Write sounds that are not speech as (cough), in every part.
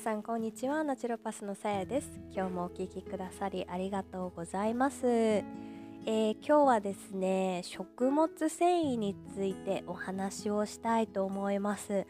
さんこんにちは。ナチュロパスのさやです。今日もお聞きくださりありがとうございます、えー、今日はですね食物繊維についてお話をしたいと思います。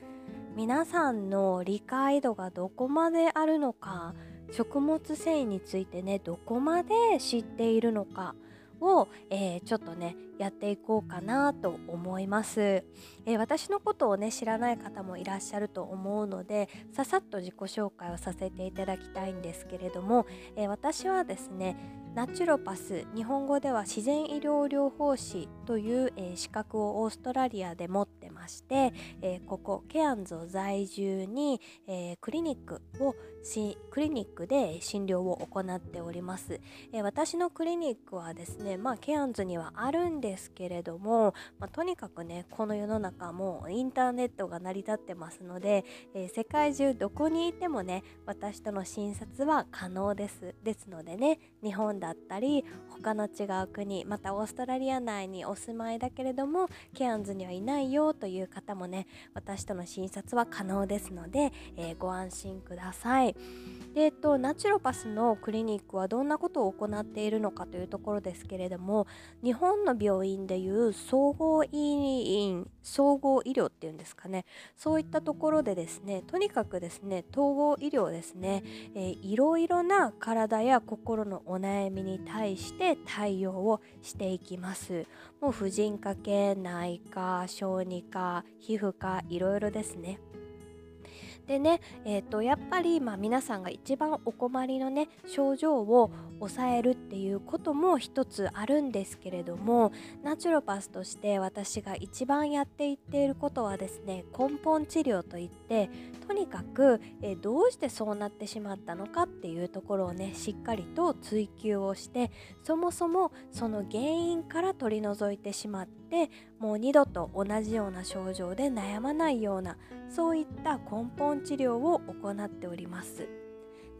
皆さんの理解度がどこまであるのか食物繊維についてねどこまで知っているのかを、えー、ちょっとねやっていこうかなと思います、えー、私のことをね知らない方もいらっしゃると思うのでささっと自己紹介をさせていただきたいんですけれども、えー、私はですねナチュロパス日本語では自然医療療法士という、え、資格をオーストラリアで持ってまして、えー、ここケアンズを在住に、えー、クリニックをクリニックで診療を行っております、え私のクリニックはですねまあケアンズにはあるんですけれども、まあ、とにかくねこの世の中もインターネットが成り立ってますので、え世界中どこにいてもね私との診察は可能です。ですのでね日本だったり他の違う国またオーストラリア内にお住まいだけれどもケアンズにはいないよといういう方もね私との診察は可能ですので、えー、ご安心ください。で、えっと、ナチュロパスのクリニックはどんなことを行っているのかというところですけれども日本の病院でいう総合医院総合医療っていうんですかね。そういったところでですねとにかくですね統合医療ですね、えー、いろいろな体や心のお悩みに対して対応をしていきます。もう婦人科系内科小児科皮膚科いろいろですね。でね、えーと、やっぱり、まあ、皆さんが一番お困りのね症状を抑えるっていうことも一つあるんですけれどもナチュロパスとして私が一番やっていっていることはですね根本治療といってとにかく、えー、どうしてそうなってしまったのかっていうところをねしっかりと追求をしてそもそもその原因から取り除いてしまってもう二度と同じような症状で悩まないようなそういった根本治療を行っております。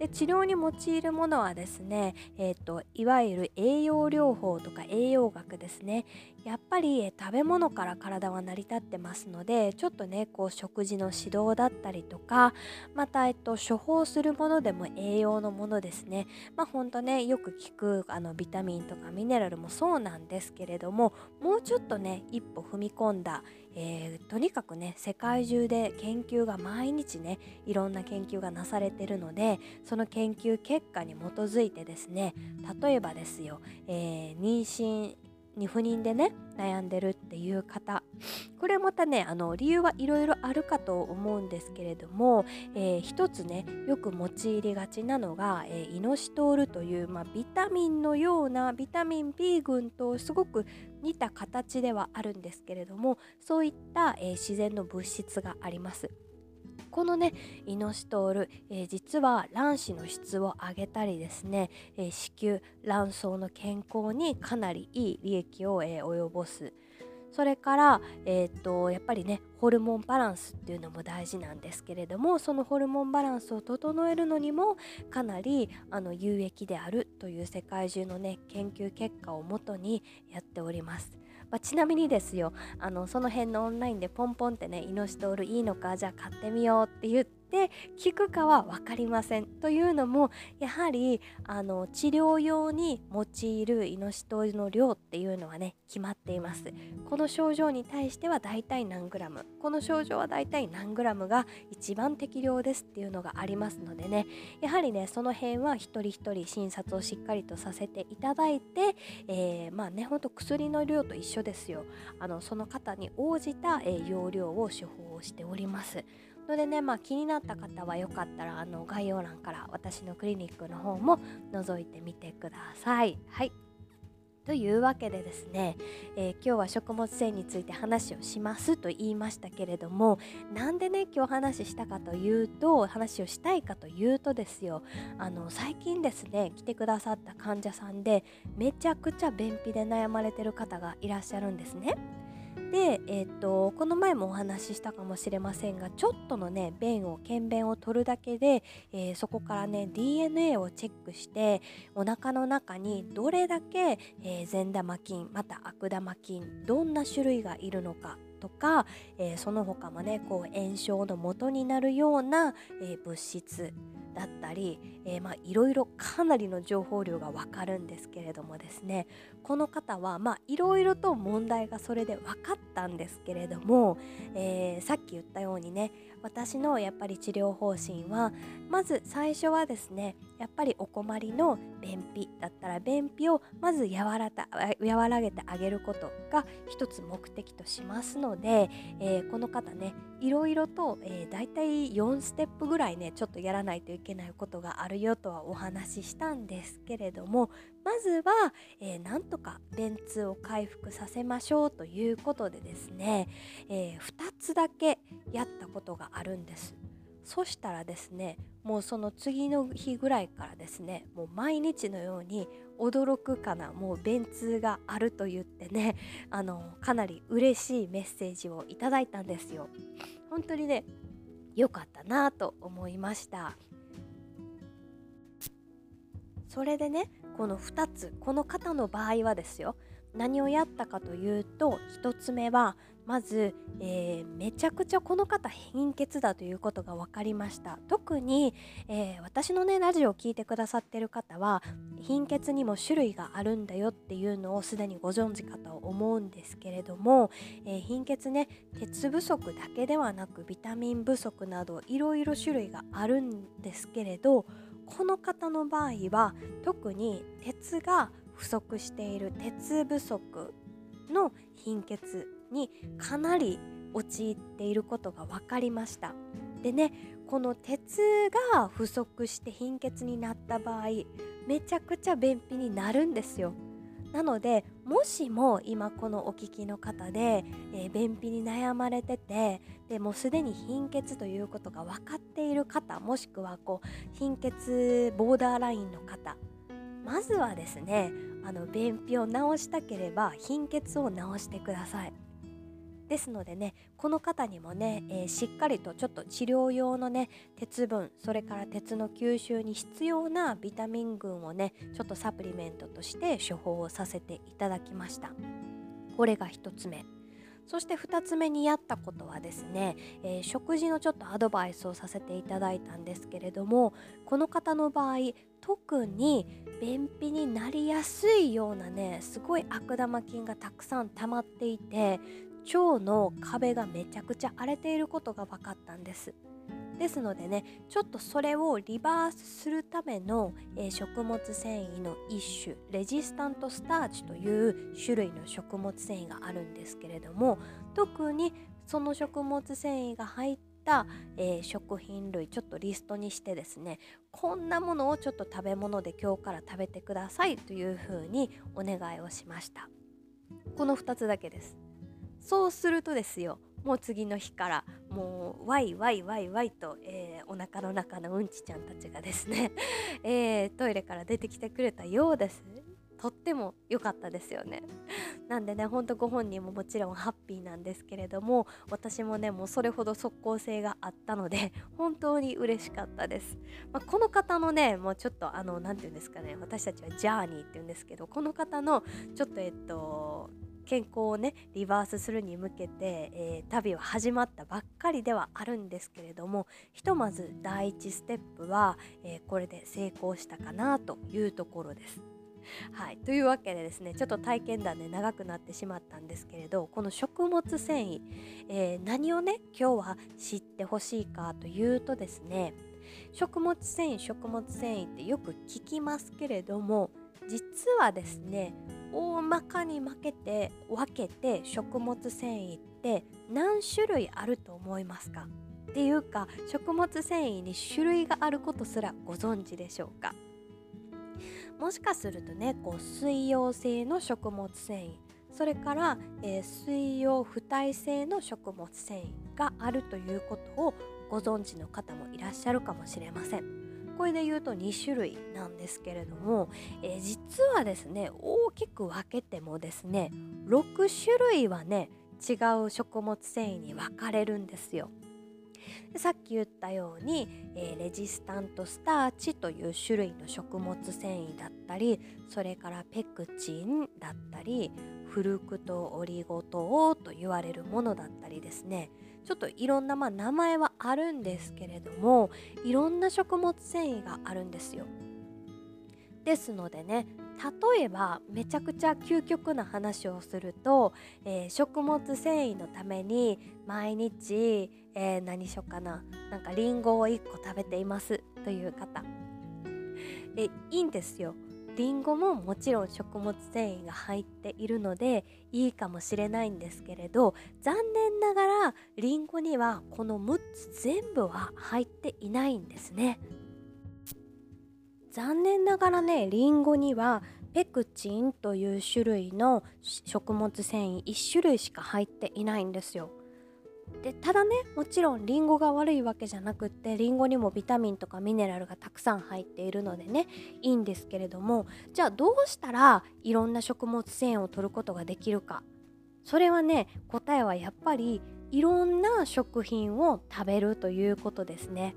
で治療に用いるものはですね、えーと、いわゆる栄養療法とか栄養学ですねやっぱり食べ物から体は成り立ってますのでちょっとねこう食事の指導だったりとかまた、えっと、処方するものでも栄養のものですね。まあほんとねよく聞くあのビタミンとかミネラルもそうなんですけれどももうちょっとね一歩踏み込んだ、えー、とにかくね世界中で研究が毎日ねいろんな研究がなされてるのでその研究結果に基づいてですね例えばですよ、えー、妊娠に不妊でね悩んでるっていう方これまたねあの理由はいろいろあるかと思うんですけれども、えー、一つねよく用いりがちなのが、えー、イノシトールという、まあ、ビタミンのようなビタミン B 群とすごく似た形ではあるんですけれどもそういった、えー、自然の物質があります。このねイノシトール、えー、実は卵子の質を上げたりですね、えー、子宮卵巣の健康にかなりいい利益を、えー、及ぼすそれから、えーと、やっぱりねホルモンバランスっていうのも大事なんですけれどもそのホルモンバランスを整えるのにもかなりあの有益であるという世界中のね研究結果をもとにやっております。まあ、ちなみにですよあのその辺のオンラインでポンポンってねイノシトールいいのかじゃあ買ってみようって言ってって効くかは分かりませんというのもやはりあの治療用に用いるイノシトールの量っていうのはね決まっています。この症状に対してはだいたい何グラム。この症状はだいたい何グラムが一番適量ですっていうのがありますのでね。やはりねその辺は一人一人診察をしっかりとさせていただいて、えー、まあねほんと薬の量と一緒ですよ。あのその方に応じた、えー、用量を処方をしております。のでね、まあ、気になった方はよかったらあの概要欄から私のクリニックの方も覗いてみてください。はいというわけでですね、えー、今日は食物繊維について話をしますと言いましたけれどもなんでね今日話したかというと話をしたいかというとですよあの最近ですね来てくださった患者さんでめちゃくちゃ便秘で悩まれてる方がいらっしゃるんですね。で、えーと、この前もお話ししたかもしれませんがちょっとのね便を検便を取るだけで、えー、そこからね DNA をチェックしてお腹の中にどれだけ、えー、善玉菌また悪玉菌どんな種類がいるのかとか、えー、その他もねこう炎症の元になるような、えー、物質だったり、えー、まあいろいろかなりの情報量がわかるんですけれどもですね。この方はまあいろいろと問題がそれで分かったんですけれども、え、さっき言ったようにね私のやっぱり治療方針はまず最初はですねやっぱりお困りの便秘だったら便秘をまず和らた和らげてあげることが一つ目的としますのので、えー、この方ねいろいろと、えー、だいたい4ステップぐらいねちょっとやらないといけないことがあるよとはお話ししたんですけれどもまずは、えー、なんとか便通を回復させましょうということでですね、えー、2つだけやったことがあるんです。そしたらですねもうその次の日ぐらいからですねもう毎日のように驚くかなもう便通があると言ってね (laughs) あのかなり嬉しいメッセージをいただいたんですよ。本当にね良かったなと思いました。それでねこの2つこの方の場合はですよ何をやったかというと1つ目はまず、えー、めちゃくちゃこの方貧血だということが分かりました。特に、えー、私のねラジオを聴いてくださってる方は貧血にも種類があるんだよっていうのをすでにご存知かと思うんですけれども、えー、貧血ね鉄不足だけではなくビタミン不足などいろいろ種類があるんですけれどこの方の場合は特に鉄が不足している鉄不足の貧血にかなり陥っていることが分かりました。でねこの鉄が不足して貧血になった場合めちゃくちゃ便秘になるんですよ。なのでもしも今このお聞きの方で、えー、便秘に悩まれててでもうすでに貧血ということが分かっている方もしくはこう貧血ボーダーラインの方まずはですねあの便秘を治したければ貧血を治してください。ですのでねこの方にもね、えー、しっかりとちょっと治療用のね鉄分それから鉄の吸収に必要なビタミン群をねちょっとサプリメントとして処方をさせていただきましたこれが1つ目そして2つ目にやったことはですね、えー、食事のちょっとアドバイスをさせていただいたんですけれどもこの方の場合特に便秘になりやすいようなねすごい悪玉菌がたくさん溜まっていて腸の壁がめちゃくちゃ荒れていることが分かったんです。ですのでねちょっとそれをリバースするための、えー、食物繊維の一種レジスタントスターチという種類の食物繊維があるんですけれども特にその食物繊維が入った、えー、食品類ちょっとリストにしてですねこんなものをちょっと食べ物で今日から食べてくださいというふうにお願いをしました。この2つだけです。そうするとですよもう次の日からもうワイワイワイワイと、えー、お腹の中のうんちちゃんたちがですね、(laughs) えー、トイレから出てきてくれたようです。とっても良かったですよね。なんでねほんとご本人ももちろんハッピーなんですけれども私もねもうそれほど即効性があったので (laughs) 本当に嬉しかったです、まあ、この方のねもうちょっとあの何て言うんですかね私たちはジャーニーって言うんですけどこの方のちょっとえっと健康をねリバースするに向けて、えー、旅は始まったばっかりではあるんですけれどもひとまず第1ステップは、えー、これで成功したかなというところです。(laughs) はい、というわけでですねちょっと体験談で長くなってしまったんですけれどこの食物繊維、えー、何をね今日は知ってほしいかというとですね食物繊維食物繊維ってよく聞きますけれども実はですね大まかに分けて分けて食物繊維って何種類あると思いますか？っていうか食物繊維に種類があることすらご存知でしょうか？もしかするとねこう水溶性の食物繊維それから、えー、水溶不耐性の食物繊維があるということをご存知の方もいらっしゃるかもしれません。これで言うと2種類なんですけれども、えー、実はですね大きく分けてもですね6種類はね違う食物繊維に分かれるんですよ。さっき言ったように、えー、レジスタントスターチという種類の食物繊維だったりそれからペクチンだったりフルクトオリゴ糖と言われるものだったりですねちょっといろんな、まあ、名前はあるんですけれどもいろんな食物繊維があるんですよ。ですのでね例えばめちゃくちゃ究極な話をすると、えー、食物繊維のために毎日、えー、何しようかななんかりんごを1個食べていますという方。えいいんですよ。りんごももちろん食物繊維が入っているのでいいかもしれないんですけれど残念ながらりんごにはこの6つ全部は入っていないんですね。残念ながらねりんごにはペクチンという種類の食物繊維1種類しか入っていないんですよ。でただねもちろんりんごが悪いわけじゃなくってりんごにもビタミンとかミネラルがたくさん入っているのでねいいんですけれどもじゃあどうしたらいろんな食物繊維を取ることができるか。それはね答えはやっぱりいろんな食品を食べるということですね。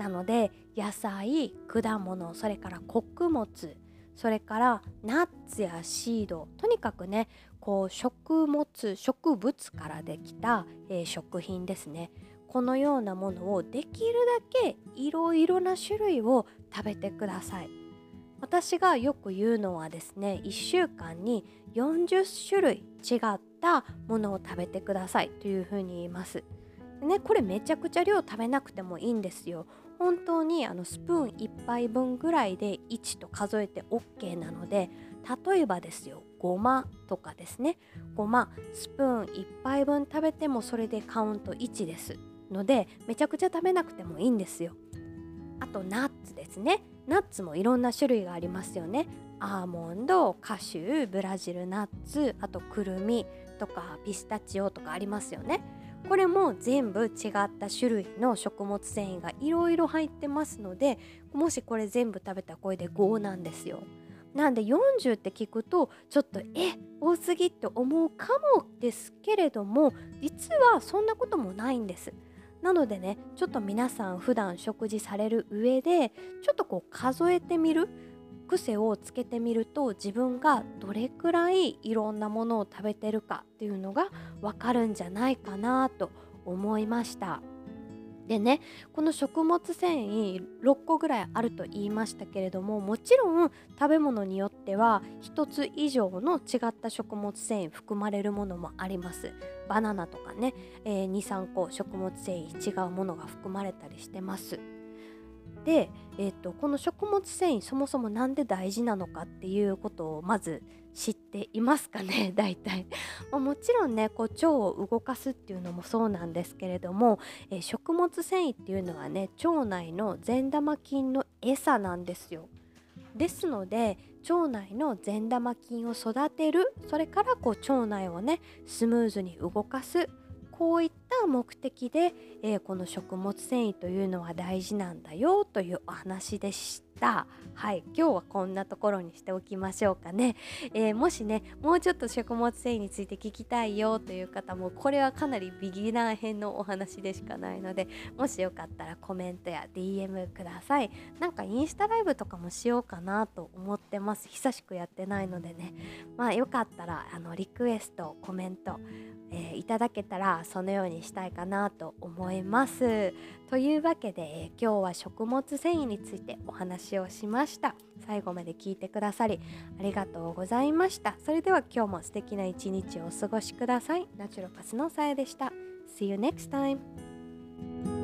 なので野菜果物それから穀物それからナッツやシードとにかくねこう食物植物からできた、えー、食品ですね。このようなものをできるだけいろいろな種類を食べてください。私がよく言うのはですね1週間に40種類違ったものを食べてくださいというふうに言います。ねこれめちゃくちゃ量食べなくてもいいんですよ。本当にあのスプーン1杯分ぐらいで1と数えて OK なので例えばですよごまとかですね。ごまスプーン1杯分食べてもそれでカウント1ですのでめちゃくちゃ食べなくてもいいんですよ。あとナッツですね。ナッツもいろんな種類がありますよね。アーモンドカシューブラジルナッツあとくるみとかピスタチオとかありますよね。これも全部違った種類の食物繊維がいろいろ入ってますのでもしこれ全部食べたらこれで5なんですよ。なんで40って聞くとちょっとえ多すぎって思うかもですけれども実はそんなこともないんです。なのでねちょっと皆さん普段食事される上でちょっとこう数えてみる癖をつけてみると自分がどれくらいいろんなものを食べてるかっていうのがわかるんじゃないかなと思いました。でねこの食物繊維6個ぐらいあると言いましたけれどももちろん食べ物によっては1つ以上の違った食物繊維含まれるものもありますバナナとかね、えー、23個食物繊維違うものが含まれたりしてますで、えーと、この食物繊維そもそも何で大事なのかっていうことをまず知っていますかね？(laughs) 大体、ま、もちろんねこう腸を動かすっていうのもそうなんですけれども、えー、食物繊維っていうのはね腸内の善玉菌の餌なんですよ。ですので腸内の善玉菌を育てるそれからこう腸内をねスムーズに動かすこういった目的で、えー、この食物繊維というのは大事なんだよというお話でした。た。はい今日はこんなところにしておきましょうかね、えー、もしねもうちょっと食物繊維について聞きたいよという方もこれはかなりビギナー編のお話でしかないのでもしよかったらコメントや DM ください。なんかインスタライブとかもしようかなと思ってます。久しくやってないのでね。まあよかったらあのリクエストコメントえー、いただけたらそのようにしたいかなと思います。というわけで、えー、今日は食物繊維についてお話しをしました。最後まで聞いてくださりありがとうございました。それでは今日も素敵な一日をお過ごしください。ナチュロパスのさやでした。See you next time!